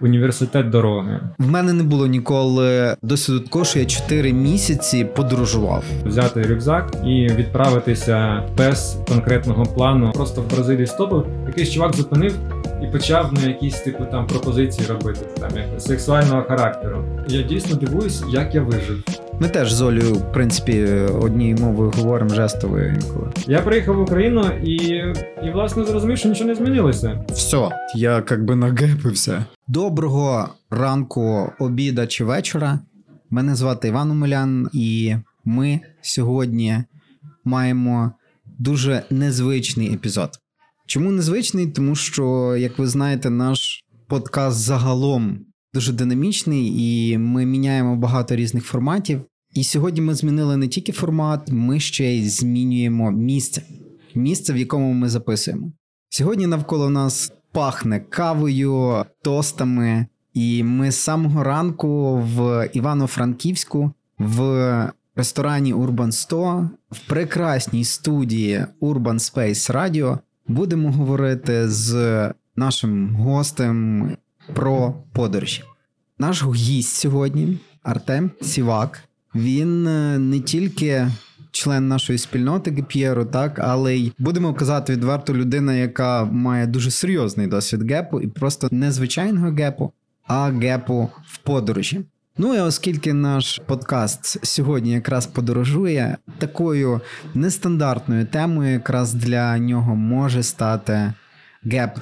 Університет дороги. В мене не було ніколи досвіду такого, що я 4 місяці подорожував. Взяти рюкзак і відправитися без конкретного плану. Просто в Бразилії стопив. Якийсь чувак зупинив і почав на якісь типу там пропозиції робити там як сексуального характеру. Я дійсно дивуюсь, як я вижив. Ми теж з Олею, в принципі, однією мовою говоримо жестовою інколи. Я приїхав в Україну і, і власне зрозумів, що нічого не змінилося. Все, я як би нагепився. Доброго ранку, обіда чи вечора. Мене звати Іван Омелян, і ми сьогодні маємо дуже незвичний епізод. Чому незвичний? Тому що, як ви знаєте, наш подкаст загалом дуже динамічний, і ми міняємо багато різних форматів. І сьогодні ми змінили не тільки формат, ми ще й змінюємо місце. Місце, в якому ми записуємо. Сьогодні навколо нас пахне кавою, тостами, і ми з самого ранку в Івано-Франківську в ресторані Urban 100 в прекрасній студії Urban Space Radio будемо говорити з нашим гостем про подорожі. Наш гість сьогодні Артем Сівак. Він е, не тільки член нашої спільноти Геп'єру, так, але й будемо казати відверто людина, яка має дуже серйозний досвід гепу, і просто не звичайного гепу, а гепу в подорожі. Ну і оскільки наш подкаст сьогодні якраз подорожує, такою нестандартною темою, якраз для нього може стати геп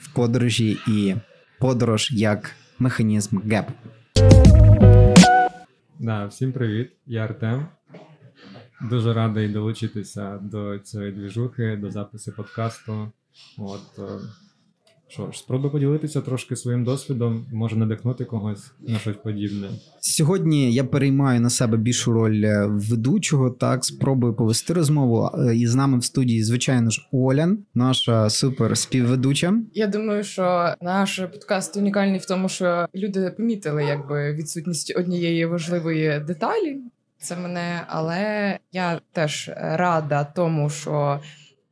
в подорожі і подорож як механізм геп. Да, всім привіт, я Артем. Дуже радий долучитися до цієї двіжухи, до запису подкасту. От е, що ж, спробую поділитися трошки своїм досвідом, може надихнути когось на щось подібне. Сьогодні я переймаю на себе більшу роль е, ведучого. Так, спробую повести розмову. І з нами в студії, звичайно ж, Олян, наша супер співведуча. Я думаю, що наш подкаст унікальний в тому, що люди помітили якби відсутність однієї важливої деталі. Це мене, але я теж рада тому, що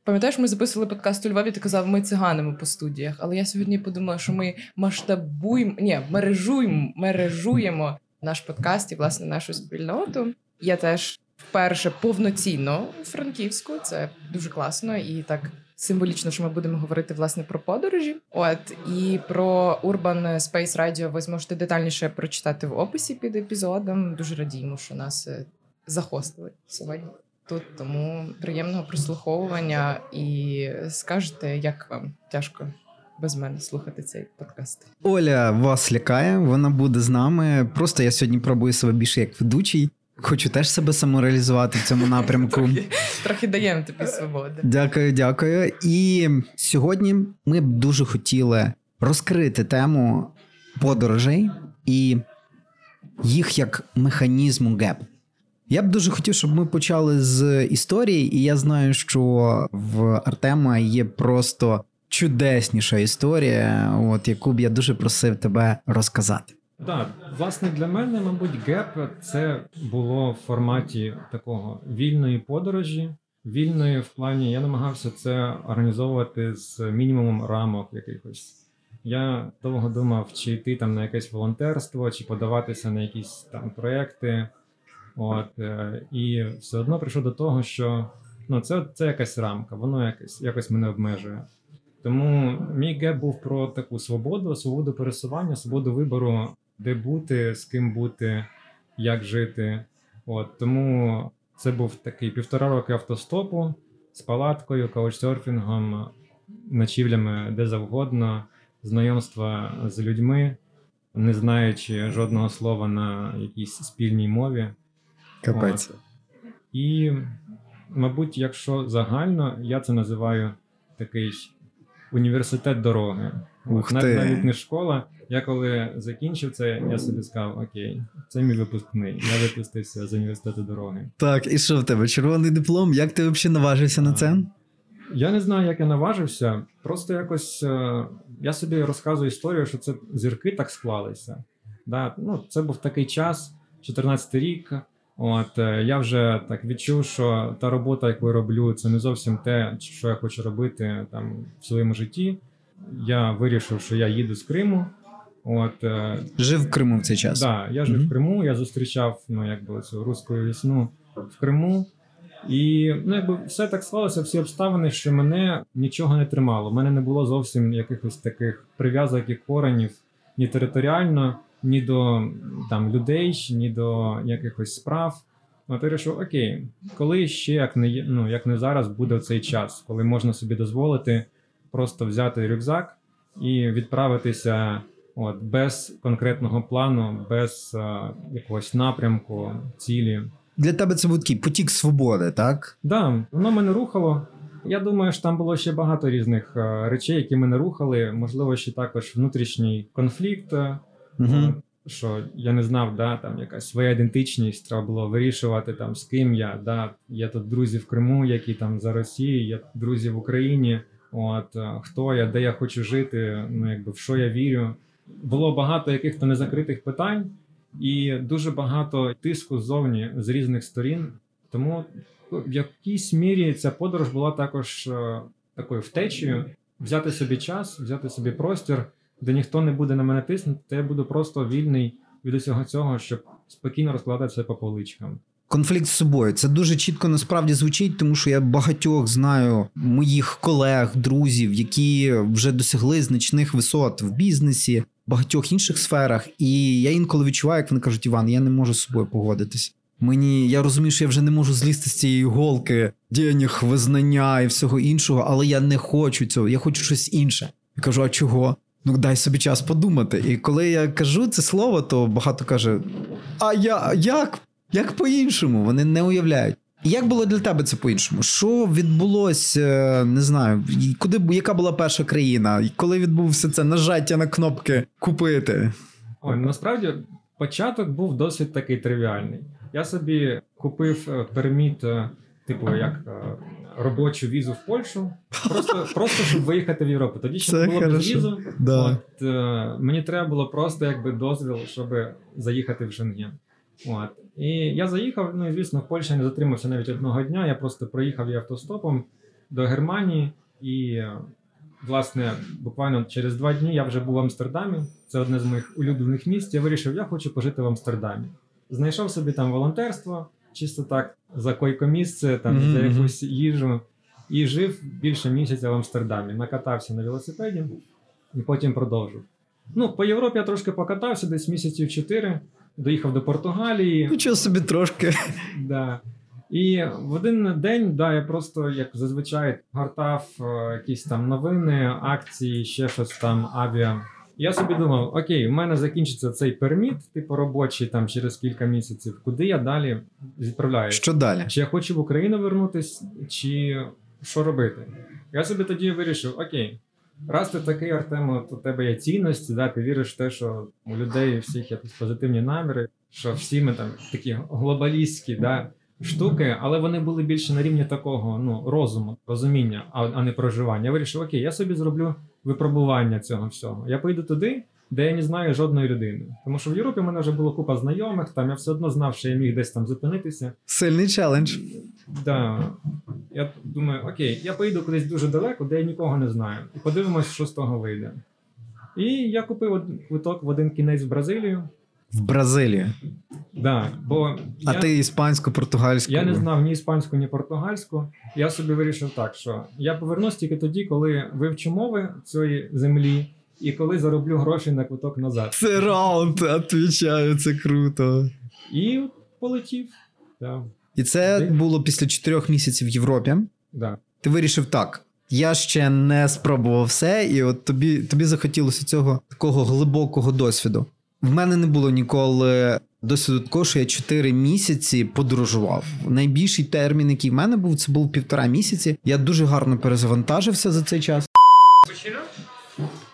пам'ятаєш, ми записували подкаст у Львові. Ти казав, ми циганимо по студіях. Але я сьогодні подумала, що ми масштабуємо, ні, мережуємо, мережуємо наш подкаст і власне нашу спільноту. Я теж вперше повноцінно у Франківську. Це дуже класно і так символічно, що ми будемо говорити власне про подорожі. От і про Urban Space Radio ви зможете детальніше прочитати в описі під епізодом. Дуже радіємо, що нас е, захостили сьогодні. Тут тому приємного прослуховування і скажете, як вам тяжко без мене слухати цей подкаст. Оля вас лякає, вона буде з нами. Просто я сьогодні пробую себе більше як ведучий. Хочу теж себе самореалізувати в цьому напрямку. Трохи, трохи даємо тобі свободи. Дякую, дякую. І сьогодні ми б дуже хотіли розкрити тему подорожей і їх як механізму gap. Я б дуже хотів, щоб ми почали з історії, і я знаю, що в Артема є просто чудесніша історія, от яку б я дуже просив тебе розказати. Так, власне, для мене, мабуть, gap це було в форматі такого вільної подорожі. Вільної в плані я намагався це організовувати з мінімумом рамок якихось. Я довго думав, чи йти там на якесь волонтерство, чи подаватися на якісь там проекти. От, е, і все одно прийшов до того, що ну, це, це якась рамка, воно якось, якось мене обмежує. Тому мій геп був про таку свободу, свободу пересування, свободу вибору, де бути, з ким бути, як жити. От, тому це був такий півтора роки автостопу з палаткою, каучсерфінгом, ночівлями де завгодно, знайомства з людьми, не знаючи жодного слова на якійсь спільній мові. Капець. От. І, мабуть, якщо загально, я це називаю такий університет дороги. Ух ти. нав- Навіть не школа. Я коли закінчив це, я собі сказав: Окей, це мій випускний. Я випустився з університету дороги. Так, і що в тебе? Червоний диплом? Як ти взагалі наважився на це? Я не знаю, як я наважився. Просто якось е, я собі розказую історію, що це зірки так склалися. Да? Ну, це був такий час, 14 рік. От е, я вже так відчув, що та робота, яку я роблю, це не зовсім те, що я хочу робити там в своєму житті. Я вирішив, що я їду з Криму. От, е, Жив в Криму в цей час. Да, я жив Мгм. в Криму, я зустрічав ну, якби, цю руську весну в Криму. І ну, якби все так склалося, всі обставини, що мене нічого не тримало. У мене не було зовсім якихось таких прив'язок і коренів ні територіально, ні до там, людей, ні до якихось справ. От я вирішив, окей, коли ще як не, ну, як не зараз буде цей час, коли можна собі дозволити просто взяти рюкзак і відправитися От, без конкретного плану, без е, якогось напрямку, цілі. Для тебе це був такий потік свободи, так? Да, воно мене рухало. Я думаю, що там було ще багато різних е, речей, які мене рухали. Можливо, ще також внутрішній конфлікт. Угу. Що я не знав, да, там якась своя ідентичність, треба було вирішувати там з ким я. Да. Є тут друзі в Криму, які там за Росією, є друзі в Україні. От е, хто я, де я хочу жити, ну якби в що я вірю. Було багато яких-то незакритих питань, і дуже багато тиску ззовні з різних сторін. Тому ну, в якійсь мірі ця подорож була також е, такою втечею, взяти собі час, взяти собі простір, де ніхто не буде на мене тиснути, то я буду просто вільний від усього цього, щоб спокійно розкладати все по поличкам. Конфлікт з собою. Це дуже чітко насправді звучить, тому що я багатьох знаю моїх колег, друзів, які вже досягли значних висот в бізнесі, багатьох інших сферах. І я інколи відчуваю, як вони кажуть, Іван, я не можу з собою погодитись. Мені я розумію, що я вже не можу злізти з цієї голки, денег, визнання і всього іншого, але я не хочу цього, я хочу щось інше. Я кажу, а чого? Ну дай собі час подумати. І коли я кажу це слово, то багато каже: А я як? Як по-іншому? Вони не уявляють. Як було для тебе це по-іншому? Що відбулося, не знаю, куди яка була перша країна? Коли відбувся це нажаття на кнопки купити? Ой, ну, насправді початок був досить такий тривіальний. Я собі купив е, перміт, е, типу, як е, робочу візу в Польщу, просто, просто щоб виїхати в Європу. Тоді ще не було без візу. Да. От, е, мені треба було просто якби дозвіл, щоб заїхати в Шенген. От. І я заїхав, ну і звісно, в Польщі не затримався навіть одного дня. Я просто проїхав її автостопом до Германії, і, е, власне, буквально через два дні я вже був в Амстердамі. Це одне з моїх улюблених місць. Я вирішив, я хочу пожити в Амстердамі. Знайшов собі там волонтерство, чисто так за койко-місце, там за якусь їжу. І жив більше місяця в Амстердамі. Накатався на велосипеді і потім продовжив. Ну, по Європі я трошки покатався, десь місяців чотири. Доїхав до Португалії. Нічого собі трошки. Да. І в один день, да, я просто, як зазвичай, гортав е, якісь там новини, акції, ще щось там, авіа. Я собі думав: окей, у мене закінчиться цей перміт, типу робочий там через кілька місяців. Куди я далі відправляюся? Що далі? Чи я хочу в Україну вернутись, чи що робити? Я собі тоді вирішив: окей, раз ти такий, Артем, от у тебе є цінності, да, ти віриш в те, що у людей всіх є позитивні наміри, що всі ми там такі глобалістські да, штуки, але вони були більше на рівні такого ну, розуму, розуміння, а, а не проживання. Я вирішив, окей, я собі зроблю випробування цього всього. Я поїду туди. Де я не знаю жодної людини, тому що в Європі в мене вже була купа знайомих, там я все одно знав, що я міг десь там зупинитися. Сильний челендж. Да. Я думаю, окей, я поїду кудись дуже далеко, де я нікого не знаю. І подивимось, що з того вийде. І я купив квиток в один кінець в Бразилію. В Бразилію. Да, бо А я, ти іспанську, португальську. я не знав ні іспанську, ні португальську. Я собі вирішив так, що я повернусь тільки тоді, коли вивчу мови цієї землі, і коли зароблю гроші на квиток назад. Це раунд, отвічаю, це круто. І полетів. Да. І це Ти- було після чотирьох місяців в Європі. Да. Ти вирішив так. Я ще не спробував все, і от тобі, тобі захотілося цього такого глибокого досвіду. В мене не було ніколи досвіду такого, що я 4 місяці подорожував. Найбільший термін, який в мене був, це був півтора місяці. Я дуже гарно перезавантажився за цей час.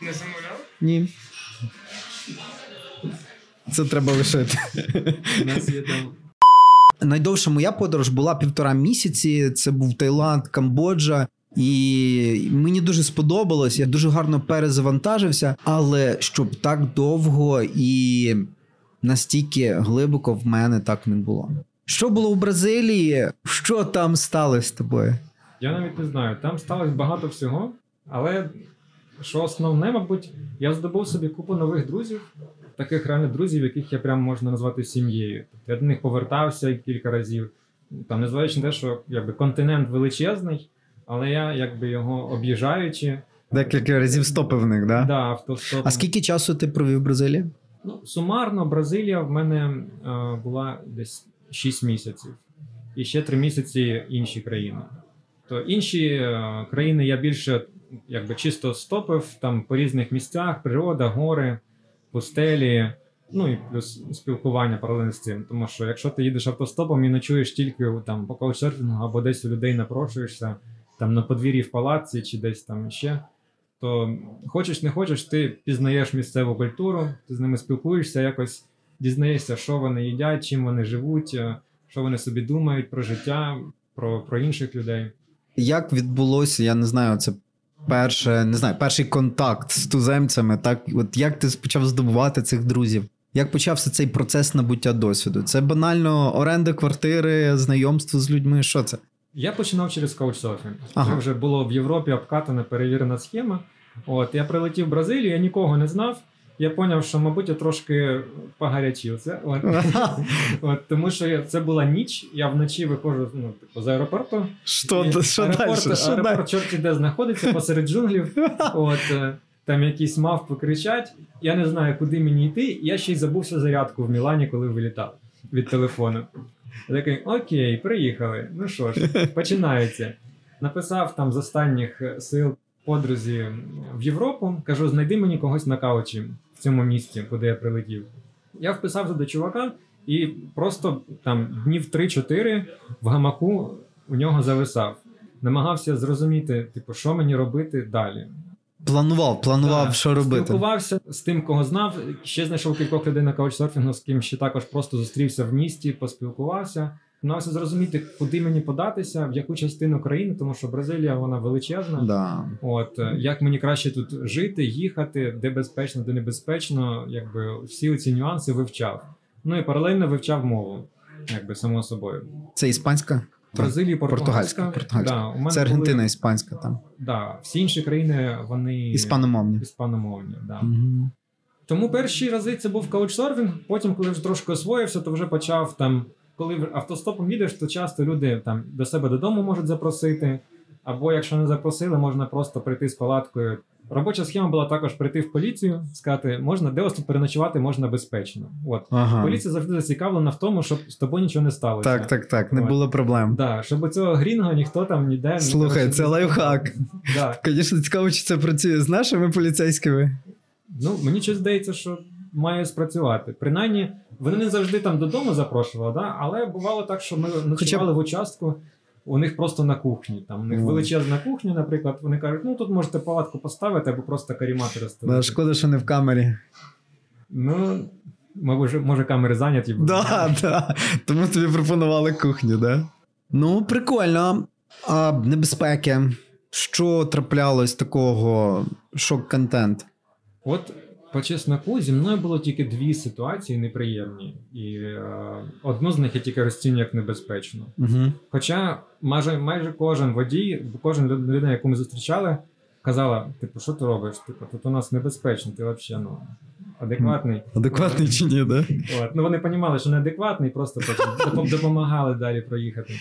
Не замовляв? Ні. Це треба лишити. У нас є там Найдовша моя подорож була півтора місяці. Це був Таїланд, Камбоджа. І мені дуже сподобалось, я дуже гарно перезавантажився, але щоб так довго і настільки глибоко в мене так не було. Що було в Бразилії? Що там сталося з тобою? Я навіть не знаю. Там сталося багато всього, але що основне, мабуть, я здобув собі купу нових друзів, таких реально друзів, яких я прям можна назвати сім'єю. Тобто я до них повертався кілька разів. Там, незважаючи на те, що якби континент величезний, але я якби його об'їжджаючи, Декілька разів стопив в них, да? да, автостопом. А скільки часу ти провів в Бразилії? Ну, сумарно, Бразилія в мене е, була десь 6 місяців. І ще 3 місяці інші країни. То інші е, країни я більше якби чисто стопив там по різних місцях: природа, гори, пустелі. Ну і плюс спілкування паралельно з цим. Тому що якщо ти їдеш автостопом і ночуєш тільки там по каучсерфінгу або десь у людей напрошуєшся, там на подвір'ї в палаці чи десь там ще, то хочеш не хочеш, ти пізнаєш місцеву культуру, ти з ними спілкуєшся, якось дізнаєшся, що вони їдять, чим вони живуть, е, що вони собі думають про життя, про, про інших людей. Як відбулося, я не знаю, це перше, не знаю, перший контакт з туземцями, так? От як ти почав здобувати цих друзів? Як почався цей процес набуття досвіду? Це банально оренда квартири, знайомство з людьми. Що це? Я починав через каучсерфінг. Ага. Це вже було в Європі обкатана, перевірена схема. От я прилетів в Бразилію, я нікого не знав. Я зрозумів, що, мабуть, я трошки погарячився. От. От, тому що це була ніч, я вночі виходжу ну, типу, з аеропорту. Що, І що аеропорт, далі? Що аеропорт чорті де знаходиться посеред джунглів. От е, там якісь мавпи кричать. Я не знаю, куди мені йти. Я ще й забувся зарядку в Мілані, коли вилітав від телефону. Я такий, окей, приїхали. Ну що ж, починається. Написав там з останніх е, сил подрузі в Європу. Кажу, знайди мені когось на каучі в цьому місті, куди я прилетів. Я вписався до чувака і просто там днів 3-4 в гамаку у нього зависав. Намагався зрозуміти, типу, що мені робити далі. Планував, планував, Так, що робити. Спілкувався з тим, кого знав. Ще знайшов кількох людей на каучсерфінгу, з ким ще також просто зустрівся в місті, поспілкувався. Намагався зрозуміти, куди мені податися, в яку частину країни, тому що Бразилія вона величезна. Да. От е, як мені краще тут жити, їхати, де безпечно, де небезпечно, якби всі ці нюанси вивчав. Ну і паралельно вивчав мову, якби само собою. Це іспанська? Бразилії португальська. Португальська. Да, Це Аргентина, були- іспанська там. да, всі інші країни вони Іспаномовні. іспаномовні. Да. Мгм. Тому перші рази це був каучсерфінг, потім, коли вже трошки освоївся, то вже почав там, коли автостопом їдеш, то часто люди там до себе додому можуть запросити. Або якщо не запросили, можна просто прийти з палаткою. Робоча схема була також прийти в поліцію, сказати, можна, де вас тут переночувати можна безпечно. От. Ага. Поліція завжди зацікавлена в тому, щоб з тобою нічого не сталося. Так, так, так, не От. було проблем. Да, щоб у цього грінго ніхто там ніде не Слухай, це лайфхак. Да. Звісно, цікаво, чи це працює з нашими поліцейськими. Ну, мені щось здається, що має спрацювати. Принаймні, вони не завжди там додому запрошували, да? але бувало так, що ми ночували в участку. У них просто на кухні. Там у них величезна кухня, наприклад. Вони кажуть, ну тут можете палатку поставити або просто карімати розставити. шкода, що не в камері. Ну, може, може камери зайняті. Да, да. Тому тобі пропонували кухню, да? Ну, прикольно. А небезпеки. Що траплялось такого шок-контент? От по чесноку зі мною було тільки дві ситуації неприємні, і е, одну з них я тільки розцінюю як небезпечну. Угу. Хоча майже, майже кожен водій, кожен людина, яку ми зустрічали, казала: типу, що ти робиш? Типу, тут у нас небезпечно, ти взагалі ну, адекватний. Адекватний чи ні, да? От. Ну вони розуміли, що неадекватний, просто потім допомагали далі проїхати.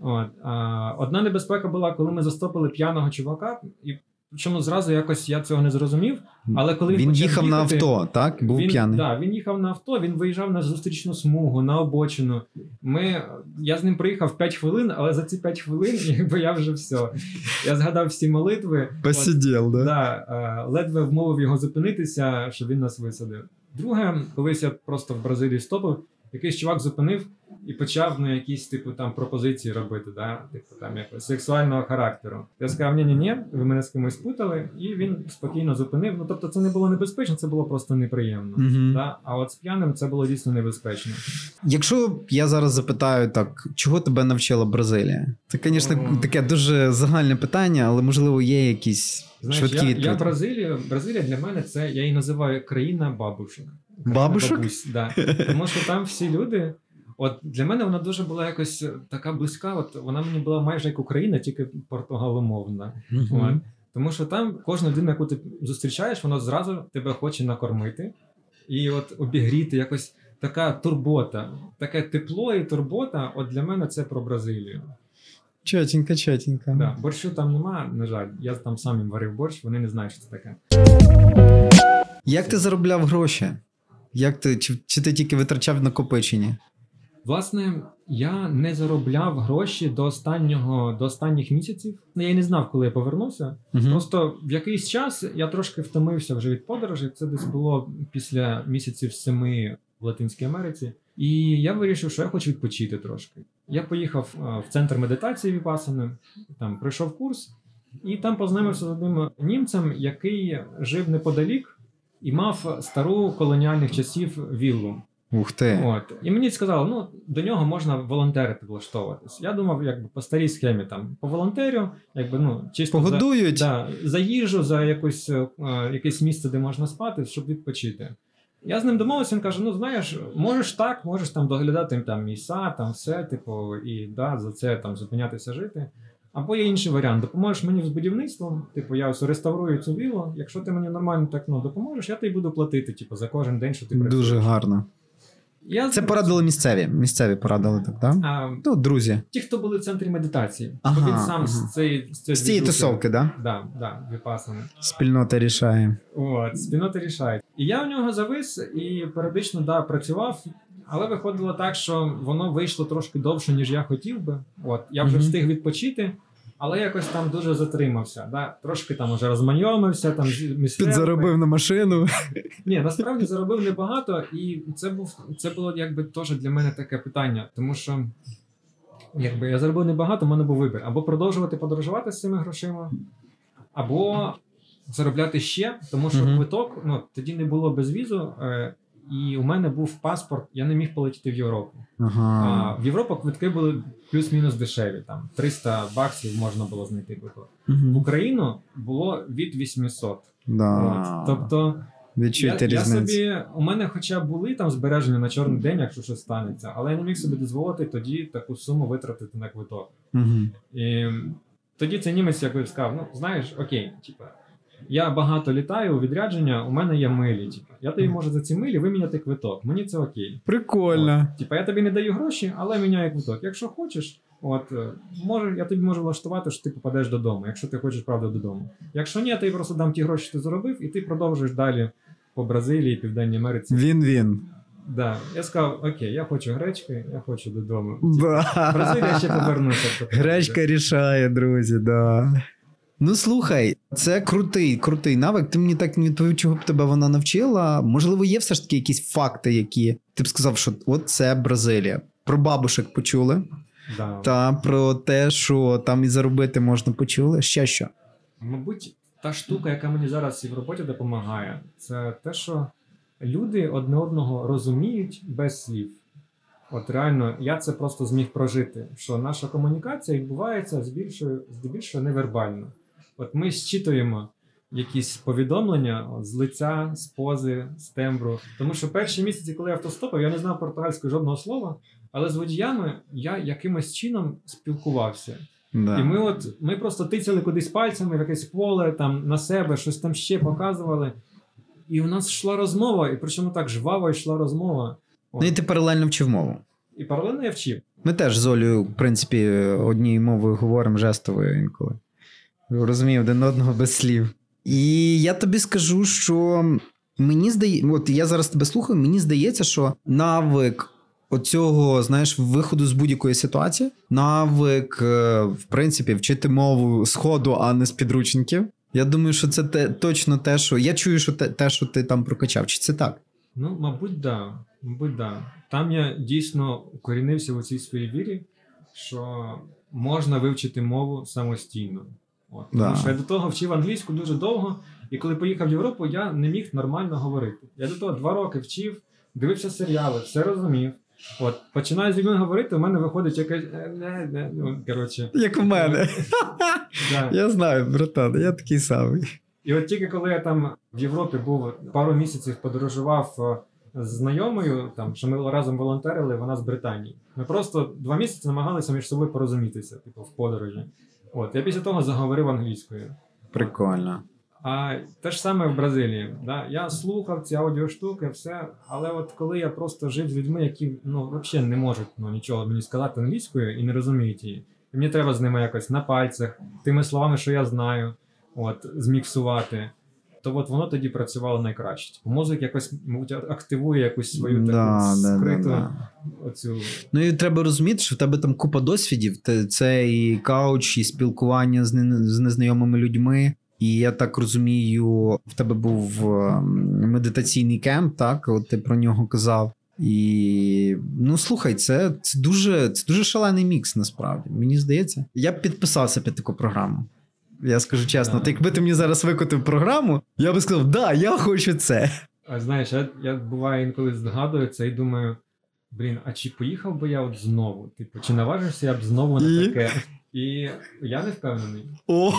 От. А, одна небезпека була, коли ми застопили п'яного чувака, і причому зразу якось я цього не зрозумів. Але коли він, Він їхав на авто, так? Був він, п'яний. Да, він їхав на авто, він виїжджав на зустрічну смугу, на обочину. Ми, я з ним проїхав 5 хвилин, але за ці 5 хвилин якби я вже все. Я згадав всі молитви. От, да? да, е, ледве вмовив його зупинитися, щоб він нас висадив. Друге, колись я просто в Бразилії стопив, якийсь чувак зупинив і почав ну, якісь типу там пропозиції робити, да? типу там якось сексуального характеру. Я сказав, ні, ні, ні, ви мене з кимось путали, і він спокійно зупинив. Ну тобто, це не було небезпечно, це було просто неприємно. Мгм. Да? А от з п'яним це було дійсно небезпечно. Якщо я зараз запитаю так, чого тебе навчила Бразилія? Це, звісно, таке дуже загальне питання, але можливо є якісь Знаєш, швидкі я, я. Бразилію, Бразилія для мене це я її називаю країна бабушок. Бабушок? Бабусь, да. Тому що там всі люди. От для мене вона дуже була якось така близька. От вона мені була майже як Україна, тільки португаломовна. Мгм. От. Тому що там кожна людина, яку ти зустрічаєш, вона зразу тебе хоче накормити і от обігріти якось така турбота, таке тепло і турбота. От для мене це про Бразилію. Чотенько, чотенько. Да, борщу там нема, на жаль. Я там сам їм варив борщ, вони не знають, що це таке. Як ти заробляв гроші? Як ти, чи, чи ти тільки витрачав накопичення? Власне, я не заробляв гроші до останнього до останніх місяців. Ну, Я не знав, коли я повернуся. Угу. Просто в якийсь час я трошки втомився вже від подорожей. Це десь було після місяців семи в Латинській Америці. І я вирішив, що я хочу відпочити трошки. Я поїхав е, в центр медитації Віпасани, там пройшов курс, і там познайомився з одним німцем, який жив неподалік і мав стару колоніальних часів віллу. Ух ти. От. І мені сказали, ну до нього можна волонтерити влаштовуватись. Я думав, якби по старій схемі там по волонтерю, якби ну чисто за, да, за їжу, за якусь, е, якесь місце, де можна спати, щоб відпочити. Я з ним домовився, він каже: ну знаєш, можеш так, можеш там доглядати там міса, там все, типу, і да, за це там зупинятися жити. Або є інший варіант, допоможеш мені з будівництвом, типу, я ось реставрую цю віллу. Якщо ти мені нормально так ну, допоможеш, я тобі буду платити, типу, за кожен день, що ти працюєш. Дуже гарно. Я Це порадили місцеві. Місцеві порадили так, так? А, Ну, друзі. ті, хто були в центрі медитації, Ага, бо він сам ага. з цієї з З цієї тусовки? Да, да, випасаний. Спільнота рішає. От, спільнота рішає. І я у нього завис і періодично да, працював, але виходило так, що воно вийшло трошки довше, ніж я хотів би. От, я вже Мгм. встиг відпочити, але якось там дуже затримався. Да? Трошки там уже розмайомився, там з. Підзаробив на машину. Ні, насправді заробив небагато, і це був це було якби теж для мене таке питання, тому що якби я заробив небагато, у мене був вибір або продовжувати подорожувати з цими грошима, або заробляти ще, тому що Мгм. квиток ну тоді не було безвізу, е, і у мене був паспорт, я не міг полетіти в Європу. А в Європу квитки були плюс-мінус дешеві. Там 300 баксів можна було знайти квиток. В Україну було від 800. Да. От. Тобто. Відчуйте я, я собі, у мене хоча були там збереження на чорний день, якщо щось станеться, але я не міг собі дозволити тоді таку суму витратити на квиток. Мгм. І тоді цей німець якби сказав: ну знаєш, окей, типа, я багато літаю у відрядження, у мене є милі. Типа, я тобі можу за ці милі виміняти квиток. Мені це окей. Прикольно. Типа, я тобі не даю гроші, але міняю квиток. Якщо хочеш, от е, може, я тобі можу влаштувати, що ти попадеш додому, якщо ти хочеш правда додому. Якщо ні, я тобі просто дам ті гроші, що ти заробив, і ти продовжуєш далі по Бразилії, Південній Америці. Він-він. Да. Я сказав, окей, я хочу гречки, я хочу додому. Бразилія ще повернуся. Гречка рішає, друзі, да. Ну слухай, це крутий, крутий навик. Ти мені так не відповів, чого б тебе вона навчила. Можливо, є все ж таки якісь факти, які ти б сказав, що от це Бразилія. Про бабушек почули, Да. та про те, що там і заробити можна почули. Ще що? Мабуть, та штука, яка мені зараз і в роботі допомагає, це те, що люди одне одного розуміють без слів. От реально, я це просто зміг прожити. Що наша комунікація відбувається збільшою, здебільшого невербально. От ми зчитуємо якісь повідомлення от, з лиця, з пози, з тембру. Тому що перші місяці, коли я автостопив, я не знав португальською жодного слова, але з водіями я якимось чином спілкувався. Да. І ми от ми просто тицяли кудись пальцями в якесь поле, там на себе, щось там ще показували. І у нас йшла розмова, і причому так жваво йшла розмова. От. Ну і ти паралельно вчив мову. І паралельно я вчив. Ми теж з Олею, в принципі, однією мовою говоримо жестовою інколи. Розумію один одного без слів. І я тобі скажу, що мені здається, от я зараз тебе слухаю, мені здається, що навик оцього, знаєш, виходу з будь-якої ситуації, навик, е, в принципі, вчити мову з ходу, а не з підручників. Я думаю, що це те, точно те, що я чую, що те, те, що ти там прокачав. Чи це так? Ну, мабуть, да. Мабуть, да. Там я дійсно укорінився у цій своїй вірі, що можна вивчити мову самостійно. От. Тому що я до того вчив англійську дуже довго, і коли поїхав в Європу, я не міг нормально говорити. Я до того два роки вчив, дивився серіали, все розумів. От, починаю з людьми говорити, у мене виходить якась. е, ну, коротше. Як в мене. Да. Я знаю, братан, я такий самий. І от тільки коли я там в Європі був пару місяців, подорожував е, з знайомою, там що ми разом волонтерили, вона з Британії. Ми просто два місяці намагалися між собою порозумітися, типу, в подорожі. От я після того заговорив англійською. Прикольно. А те ж саме в Бразилії. Да? Я слухав ці аудіоштуки, все. Але от коли я просто жив з людьми, які ну, взагалі не можуть ну, нічого мені сказати англійською і не розуміють її. І мені треба з ними якось на пальцях, тими словами, що я знаю, от, зміксувати. То от воно тоді працювало найкраще. Типу, мозок якось мабуть, активує якусь свою таку Да, да, да, скриту да. оцю. Ну і треба розуміти, що в тебе там купа досвідів. Це і кауч, і спілкування з, не- з незнайомими людьми. І я так розумію, в тебе був ем, медитаційний кемп, так? От ти про нього казав. І ну слухай, це, це дуже це дуже шалений мікс, насправді. Мені здається. Я б підписався під таку програму. Я скажу чесно, от якби ти мені зараз викотив програму, я би сказав, да, я хочу це. А знаєш, я, я буває інколи згадую це і думаю: блін, а чи поїхав би я от знову? Типу, чи наважився я б знову на І? таке? І я не впевнений, О,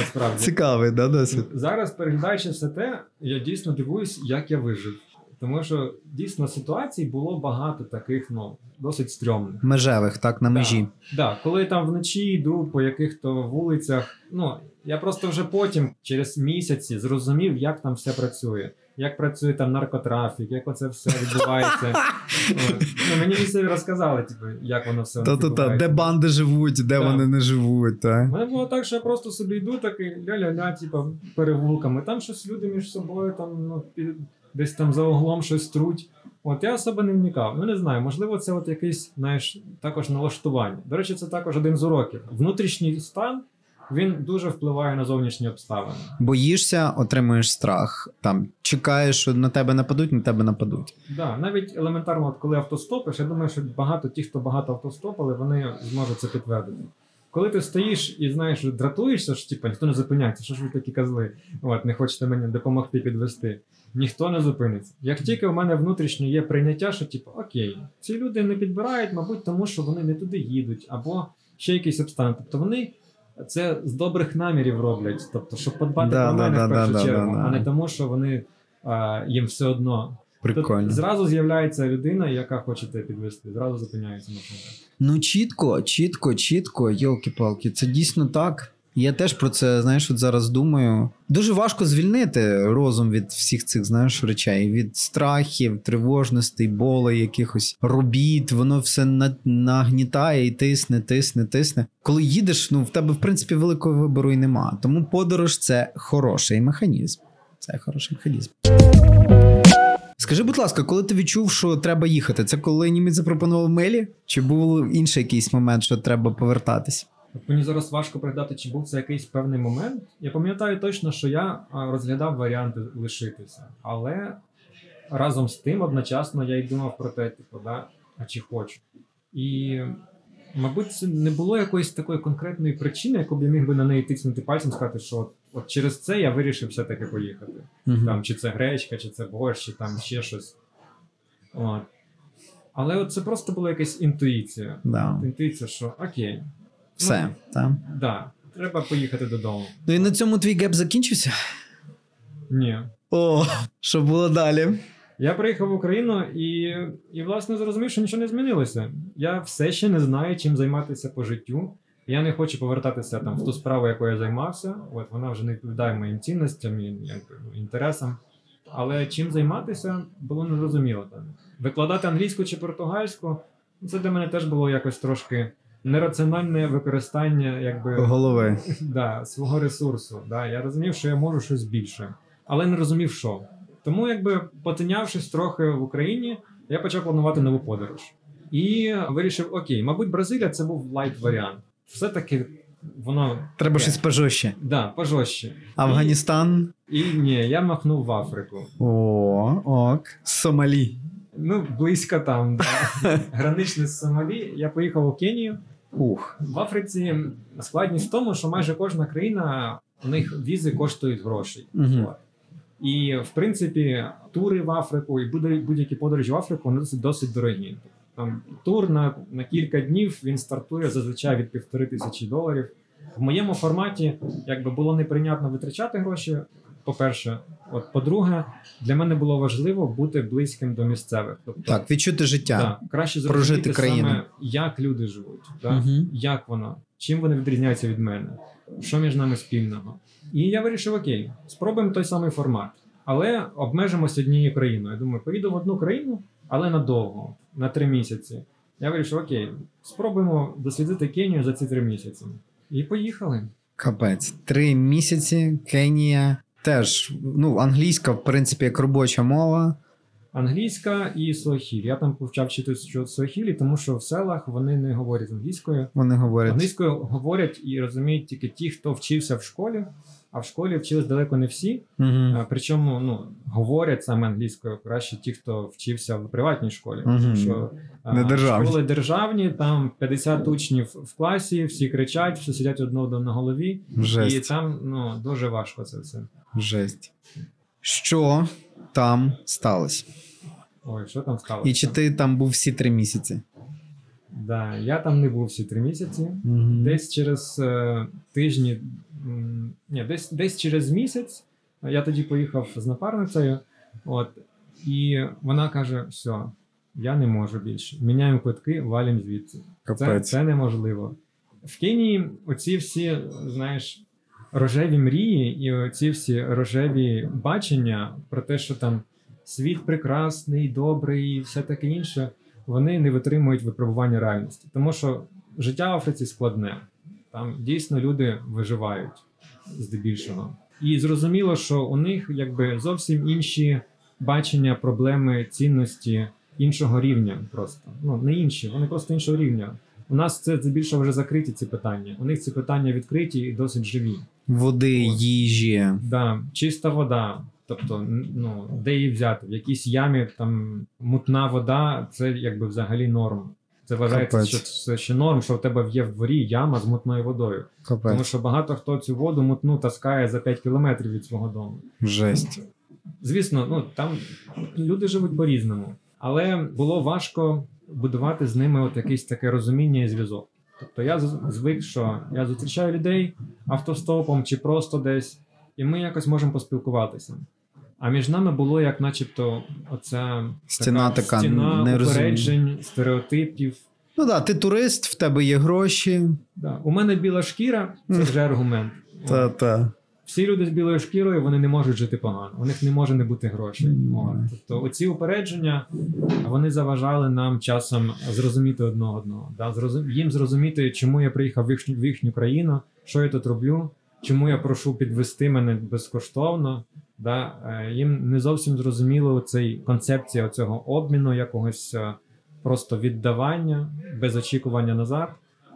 насправді. цікавий, да, досвід. Зараз, переглядаючи все те, я дійсно дивуюсь, як я вижив. Тому що дійсно ситуацій було багато таких, ну, досить стрьомних. Межевих, так, на межі. Так, да, коли там вночі йду по яких-то вулицях, ну я просто вже потім, через місяці, зрозумів, як там все працює. Як працює там наркотрафік, як оце все відбувається. Ну, мені місцеві розказали, типу, як воно все Та-та-та, де банди живуть, де Так. вони не живуть, та? мене було так, що я просто собі йду такий ля-ля-ля, типу, перевулками. Там щось люди між собою там, ну, під, десь там за углом щось труть. От я особо не вникав. Ну не знаю, можливо, це от якийсь, знаєш, також налаштування. До речі, це також один з уроків. Внутрішній стан він дуже впливає на зовнішні обставини. Боїшся, отримуєш страх. Там чекаєш, що на тебе нападуть, на тебе нападуть. Да, навіть елементарно, от коли автостопиш, я думаю, що багато ті, хто багато автостопили, вони зможуть це підтвердити. Коли ти стоїш і знаєш, дратуєшся, що типу, ніхто не зупиняється, що ж ви такі козли, от не хочете мені допомогти підвести. Ніхто не зупиниться. Як тільки у мене внутрішньо є прийняття, що типу, окей, ці люди не підбирають, мабуть, тому що вони не туди їдуть, або ще якісь обставини. Тобто вони це з добрих намірів роблять, тобто, щоб подбати Да, про мене да, в першу да, чергу, да, да. а не тому, що вони а, їм все одно. Прикольно. Тут зразу з'являється людина, яка хоче тебе підвести, зразу зупиняється на. Ну, чітко, чітко, чітко, йолки-палки, це дійсно так. Я теж про це, знаєш, от зараз думаю. Дуже важко звільнити розум від всіх цих, знаєш, речей, від страхів, тривожностей, болей, якихось робіт. Воно все нагнітає і тисне, тисне, тисне. Коли їдеш, ну в тебе в принципі великого вибору і нема. Тому подорож це хороший механізм. Це хороший механізм. Скажи, будь ласка, коли ти відчув, що треба їхати, це коли німець запропонував мелі? Чи був інший якийсь момент, що треба повертатись? Мені зараз важко пригадати, чи був це якийсь певний момент. Я пам'ятаю точно, що я розглядав варіанти лишитися, але разом з тим одночасно я й думав про те, типу, да, а чи хочу. І, мабуть, це не було якоїсь такої конкретної причини, яку б я міг би на неї тиснути пальцем, сказати, що от, от через це я вирішив все-таки поїхати. Там, чи це гречка, чи це борщ, чи там ще щось. От. Але от це просто була якась інтуїція. Да. Інтуїція, що окей, Все, так. да, треба поїхати додому. Ну і на цьому твій геп закінчився? Ні. О, що було далі? Я приїхав в Україну і, і власне зрозумів, що нічого не змінилося. Я все ще не знаю, чим займатися по життю. Я не хочу повертатися там в ту справу, якою я займався. От вона вже не відповідає моїм цінностям і ну, інтересам. Але чим займатися було незрозуміло. Викладати англійську чи португальську це для мене теж було якось трошки нераціональне використання, якби Голови. да, свого ресурсу. Да. Я розумів, що я можу щось більше, але не розумів, що. Тому, якби потинявшись трохи в Україні, я почав планувати нову подорож. І вирішив: окей, мабуть, Бразилія це був лайт варіант. Все-таки воно Треба щось пожорстче. да, пожорстче. Афганістан. І, і ні, я махнув в Африку. О, ок. Сомалі. Ну, близько там, да. граничне з Сомалі. Я поїхав у Кенію. Ух. В Африці складність в тому, що майже кожна країна у них візи коштують грошей. От. І в принципі, тури в Африку і будь- будь-які подорожі в Африку вони досить, досить дорогі. Там тур на, на кілька днів він стартує зазвичай від півтори тисячі доларів. В моєму форматі якби було неприйнятно витрачати гроші. По-перше, от по-друге, для мене було важливо бути близьким до місцевих. Тобто, Так, відчути життя. так, краще Прожити країну. саме, як люди живуть, так? Мгм. як воно, чим вони відрізняються від мене. що між нами спільного. І я вирішив: окей, спробуємо той самий формат, але обмежимося однією країною. Я думаю, поїду в одну країну, але надовго, на три місяці. Я вирішив, окей, спробуємо дослідити Кенію за ці три місяці. І поїхали. Капець. Три місяці Кенія теж, ну, англійська, в принципі, як робоча мова. Англійська і суахілі. Я там повчав вчити суахілі, тому що в селах вони не говорять англійською. Вони говорять. Англійською говорять і розуміють тільки ті, хто вчився в школі, а в школі вчились далеко не всі. А, Причому ну, говорять саме англійською краще ті, хто вчився в приватній школі. Тому що а, Не державні. школи державні, там 50 учнів в класі, всі кричать, всі сидять одного на голові, і там ну, дуже важко це все. Жесть. Що там сталося? Ой, що там сталося? І чи ти там був всі три місяці? Да, я там не був всі три місяці. Угу. Десь через е, тижні, ні, десь, десь через місяць я тоді поїхав з напарницею, от, і вона каже: все, я не можу більше. Міняємо квитки, валім звідси. Це, це неможливо. В Кенії оці всі, знаєш, рожеві мрії і оці всі рожеві бачення про те, що там світ прекрасний, добрий і все таке інше, вони не витримують випробування реальності. Тому що життя в Африці складне. Там дійсно люди виживають здебільшого. І зрозуміло, що у них якби зовсім інші бачення, проблеми, цінності іншого рівня. Просто ну не інші, вони просто іншого рівня. У нас це здебільшого вже закриті ці питання. У них ці питання відкриті і досить живі. Води, Ось. їжі. Да, чиста вода. Тобто, ну де її взяти? В якійсь ямі там мутна вода, це якби взагалі норм. Це вважається, Капець. що це ще норм, що в тебе є в дворі яма з мутною водою. Тому що багато хто цю воду мутну таскає за 5 кілометрів від свого дому. Жесть. Звісно, ну там люди живуть по-різному, але було важко будувати з ними от якесь таке розуміння і зв'язок. Тобто я звик, що я зустрічаю людей автостопом чи просто десь, і ми якось можемо поспілкуватися. А між нами було як, начебто, оця Стіна така, стіна не упереджень, стереотипів. Ну так, да, ти турист, в тебе є гроші. Да. У мене біла шкіра це вже аргумент. Та-та. Всі люди з білою шкірою вони не можуть жити погано. У них не може не бути грошей. Тобто, оці упередження вони заважали нам часом зрозуміти одного одного. Да? Зрозум... Їм зрозуміти, чому я приїхав в їхню, в їхню країну, що я тут роблю, чому я прошу підвести мене безкоштовно. Да? Е, Їм не зовсім зрозуміло цей концепція цього обміну, якогось е, просто віддавання без очікування назад.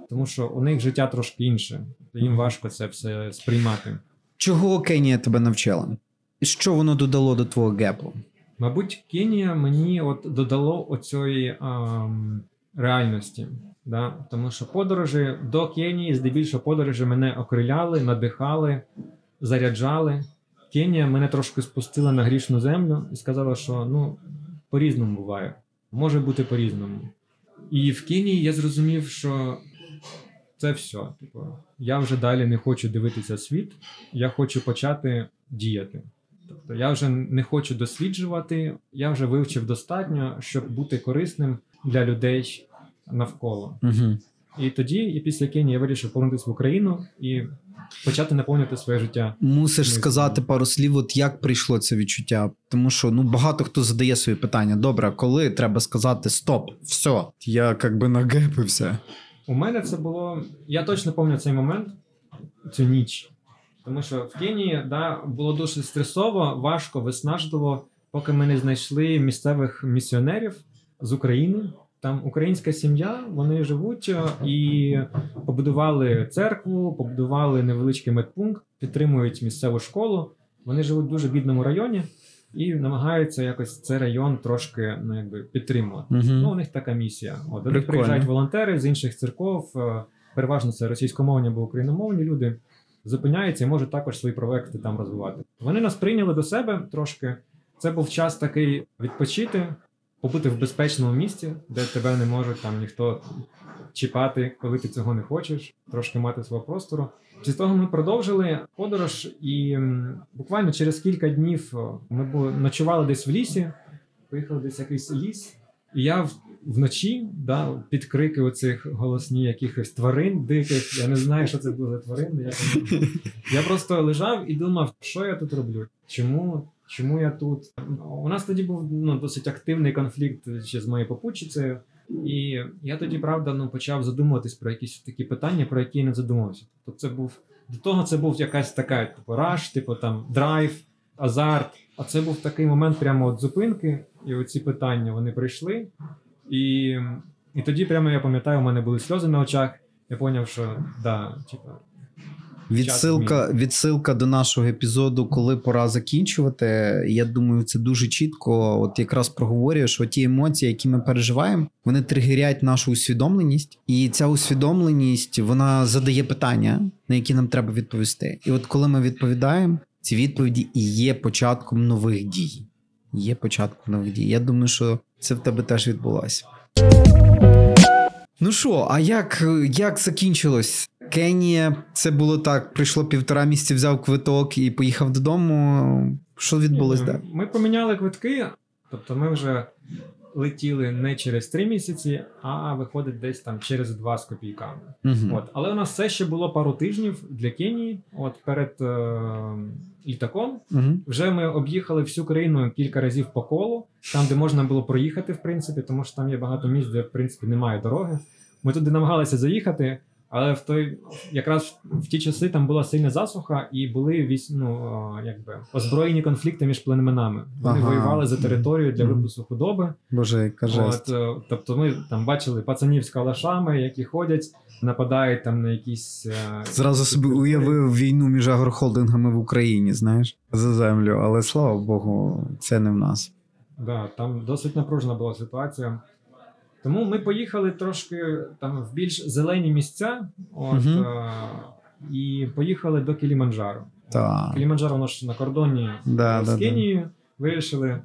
Тому що у них життя трошки інше, їм важко це все сприймати. Чого Кенія тебе навчила? І що воно додало до твого гепу? Мабуть, Кенія мені от додало оцієї ем, реальності. Да? Тому що подорожі до Кенії, здебільшого подорожі мене окриляли, надихали, заряджали. Кенія мене трошки спустила на грішну землю і сказала, що ну, по-різному буває. Може бути по-різному. І в Кенії я зрозумів, що це все. Типу, я вже далі не хочу дивитися світ, я хочу почати діяти. Тобто я вже не хочу досліджувати, я вже вивчив достатньо, щоб бути корисним для людей навколо. Угу. І тоді, і після Кенії я вирішив повернутися в Україну і почати наповнювати своє життя. Мусиш сказати пару слів, от як прийшло це відчуття. Тому що ну багато хто задає свої питання. Добре, коли треба сказати стоп, все. Я як би нагепився. У мене це було. Я точно пам'ятаю цей момент, цю ніч. Тому що в Кенії да, було дуже стресово, важко, виснажливо, поки ми не знайшли місцевих місіонерів з України. Там українська сім'я, вони живуть е, і побудували церкву, побудували невеличкий медпункт, підтримують місцеву школу. Вони живуть в дуже бідному районі і намагаються якось цей район трошки ну, якби, підтримувати. Ну, у Угу. них така місія. От до них приїжджають волонтери з інших церков, е, переважно це російськомовні або україномовні люди. Зупиняються і можуть також свої проекти там розвивати. Вони нас прийняли до себе трошки. Це був час такий відпочити, побути в безпечному місці, де тебе не можуть там ніхто чіпати, коли ти цього не хочеш, трошки мати свого простору. Після того ми продовжили подорож, і буквально через кілька днів ми ночували десь в лісі, поїхали десь якийсь ліс. І я вночі, да, під крики оцих голосні якихось тварин диких, я не знаю, що це були тварини. Я, я просто лежав і думав, що я тут роблю? Чому, чому я тут? У нас тоді був ну, досить активний конфлікт ще з моєю попутчицею. І я тоді, правда, ну, почав задумуватись про якісь такі питання, про які я не задумувався. Тобто це був до того це був якась така, типу, раш, типу там драйв, азарт. А це був такий момент прямо от зупинки, і оці питання вони прийшли. І, і тоді, прямо я пам'ятаю, у мене були сльози на очах. Я зрозумів, що да, типу, Відсилка, відсилка до нашого епізоду, коли пора закінчувати. Я думаю, це дуже чітко. От якраз проговорює, що ті емоції, які ми переживаємо, вони тригерять нашу усвідомленість, і ця усвідомленість вона задає питання, на які нам треба відповісти. І от коли ми відповідаємо, ці відповіді і є початком нових дій. Є початком нових дій. Я думаю, що це в тебе теж відбулося. Ну що, а як, як закінчилось? Кенія, це було так: прийшло півтора місяці, взяв квиток і поїхав додому. Що відбулось Ні. Ми поміняли квитки, тобто ми вже летіли не через три місяці, а виходить десь там через два з копійками. Угу. От, але у нас все ще було пару тижнів для Кенії. От перед е, літаком Угу. вже ми об'їхали всю країну кілька разів по колу, там, де можна було проїхати, в принципі, тому що там є багато місць, де в принципі немає дороги. Ми туди намагалися заїхати, але в той якраз в ті часи там була сильна засуха, і були вісь, ну, якби озброєні конфлікти між племенами. Вони Ага. воювали за територію для випуску худоби. Боже, яка. От, е, тобто ми там бачили пацанів з калашами, які ходять, нападають там на якісь. е, Зразу собі уявив війну між агрохолдингами в Україні, знаєш, за землю. Але слава Богу, це не в нас. Да, там досить напружена була ситуація. Тому ми поїхали трошки там в більш зелені місця. От, Мгм. е, і поїхали до Кіліманджаро. Так. Кіліманджаро воно ж на кордоні Да, з да, да. Вирішили,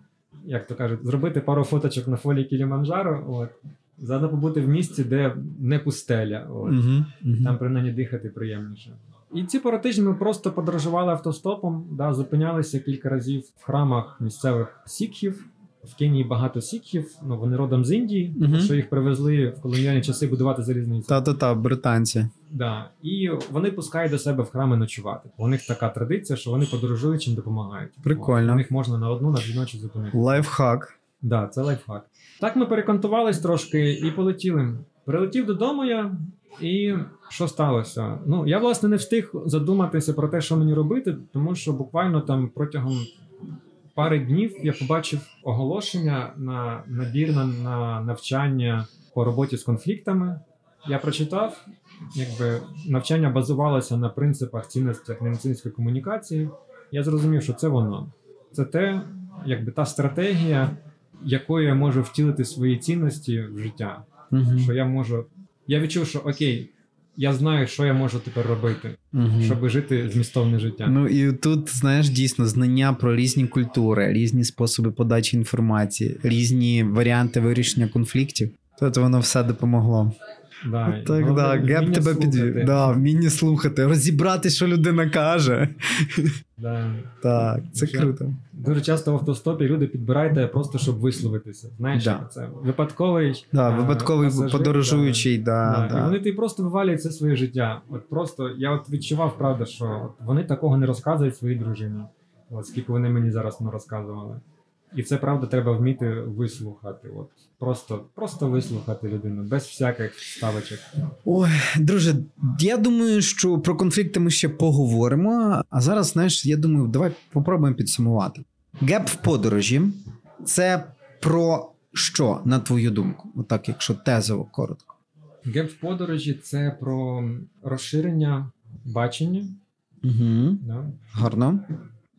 як то кажуть, зробити пару фоточок на фолі Кіліманджаро. От. Заодно побути в місці, де не пустеля. От. Угу. Угу. Там принаймні дихати приємніше. І ці пару тижнів ми просто подорожували автостопом, да, зупинялися кілька разів в храмах місцевих сікхів. В Кенії багато сікхів, ну вони родом з Індії, тому що їх привезли в колоніальні часи будувати залізниці. Та-та-та, британці. Да. І вони пускають до себе в храми ночувати. У них така традиція, що вони подорожують, чим допомагають. Прикольно. У них можна на одну, на дві ночі зупинити. Лайфхак. Да, це лайфхак. Так ми перекантувались трошки і полетіли. Прилетів додому я, і що сталося? Ну, я власне не встиг задуматися про те, що мені робити, тому що буквально там протягом пари днів я побачив оголошення на набір на, на навчання по роботі з конфліктами. Я прочитав, якби навчання базувалося на принципах цінностях немецинської комунікації. Я зрозумів, що це воно. Це те, якби та стратегія, якою я можу втілити свої цінності в життя. Угу. Що я можу. Я відчув, що окей, я знаю, що я можу тепер робити, Угу. щоб жити змістовне життя. Ну і тут, знаєш, дійсно знання про різні культури, різні способи подачі інформації, різні варіанти вирішення конфліктів. Тобто воно все допомогло. Да, Так, так, геп тебе підвів. Да, вміння слухати, розібрати, що людина каже. Да. Так, це Ще круто. Дуже часто в автостопі люди підбирають просто, щоб висловитися. Знаєш, Да. це випадковий, Да, випадковий пасажир, подорожуючий, да, Да, да. І вони тобі просто вивалюють це своє життя. От просто я от відчував, правда, що от вони такого не розказують своїй дружині. От скільки вони мені зараз не розказували. І це правда треба вміти вислухати. От просто, просто вислухати людину без всяких ставочок. Ой, друже, я думаю, що про конфлікти ми ще поговоримо. А зараз, знаєш, я думаю, давай попробуємо підсумувати. Геп в подорожі це про що, на твою думку? Отак, якщо тезово коротко. Геп в подорожі це про розширення бачення, Угу. да? Гарно.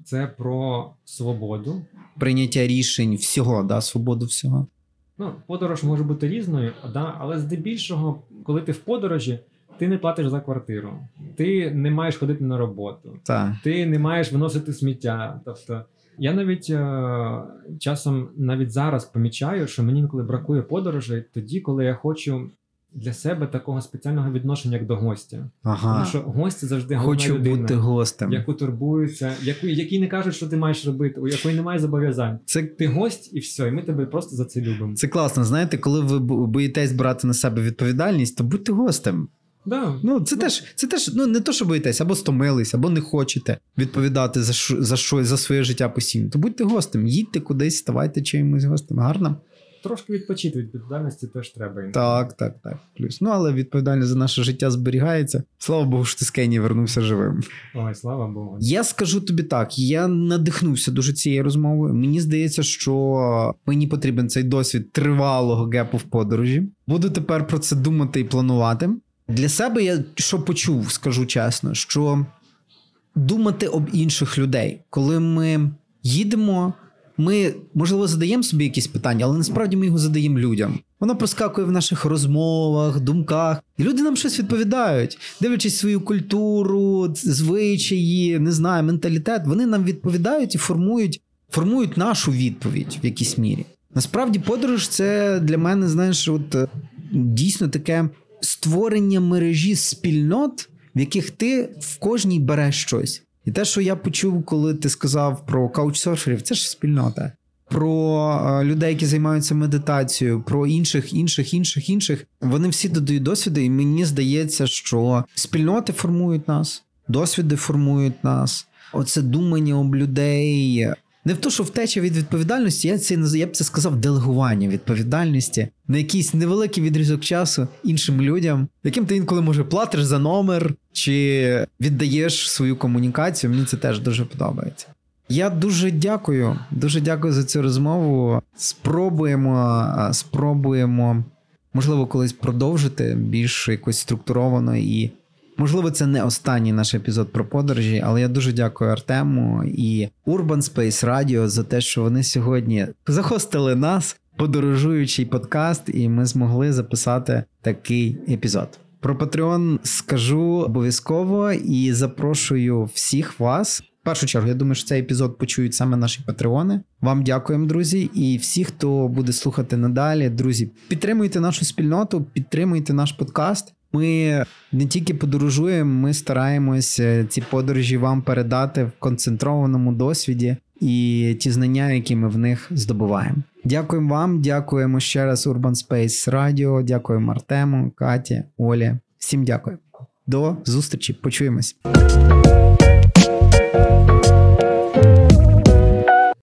Це про свободу. Прийняття рішень всього, да, свободу всього. Ну, подорож може бути різною, да, але здебільшого, коли ти в подорожі, ти не платиш за квартиру, ти не маєш ходити на роботу, Так. ти не маєш виносити сміття. Тобто, я навіть е, часом, навіть зараз помічаю, що мені інколи бракує подорожей тоді, коли я хочу для себе такого спеціального відношення як до гостя. Тому Ага. що гость це завжди головна Хочу людина, бути гостем. яку турбуються, яку, який не кажуть, що ти маєш робити, у якої немає зобов'язань. Це Ти гость і все, і ми тебе просто за це любимо. Це класно. Знаєте, коли ви боїтесь брати на себе відповідальність, то будьте гостем. Да. Ну, це теж, це теж ну не то, що боїтесь, або стомились, або не хочете відповідати за що, за що за своє життя постійно. То будьте гостем, їдьте кудись, ставайте чимось гостем. Гарно. Трошки відпочити від відповідальності теж треба. Так, так, так. Плюс. Ну, але відповідальність за наше життя зберігається. Слава Богу, що ти з Кенії вернувся живим. Ой, слава Богу. Я скажу тобі так: я надихнувся дуже цією розмовою. Мені здається, що мені потрібен цей досвід тривалого гепу в подорожі. Буду тепер про це думати і планувати. Для себе я що почув, скажу чесно, що думати об інших людей, коли ми їдемо. Ми, можливо, задаємо собі якісь питання, але насправді ми його задаємо людям. Воно проскакує в наших розмовах, думках, і люди нам щось відповідають, дивлячись свою культуру, звичаї, не знаю, менталітет. Вони нам відповідають і формують, формують нашу відповідь в якійсь мірі. Насправді, подорож це для мене, знаєш, от е, дійсно таке створення мережі спільнот, в яких ти в кожній береш щось. І те, що я почув, коли ти сказав про каучсерферів, це ж спільнота. Про е, людей, які займаються медитацією, про інших, інших, інших, інших. Вони всі додають досвіди, і мені здається, що спільноти формують нас, досвіди формують нас. Оце думання об людей. Не в то, що втеча від відповідальності, я це я б це сказав делегування відповідальності на якийсь невеликий відрізок часу іншим людям, яким ти інколи може платиш за номер чи віддаєш свою комунікацію. Мені це теж дуже подобається. Я дуже дякую, дуже дякую за цю розмову. Спробуємо, спробуємо, можливо, колись продовжити більш якось структуровано і. Можливо, це не останній наш епізод про подорожі, але я дуже дякую Артему і Urban Space Radio за те, що вони сьогодні захостили нас, подорожуючий подкаст, і ми змогли записати такий епізод. Про Patreon скажу обов'язково і запрошую всіх вас. Першу чергу, я думаю, що цей епізод почують саме наші патреони. Вам дякуємо, друзі, і всі, хто буде слухати надалі, друзі, підтримуйте нашу спільноту, підтримуйте наш подкаст. Ми не тільки подорожуємо, ми стараємось ці подорожі вам передати в концентрованому досвіді і ті знання, які ми в них здобуваємо. Дякуємо вам, дякуємо ще раз Urban Space Radio, дякуємо Артему, Каті, Олі. Всім дякую. До зустрічі, почуємось.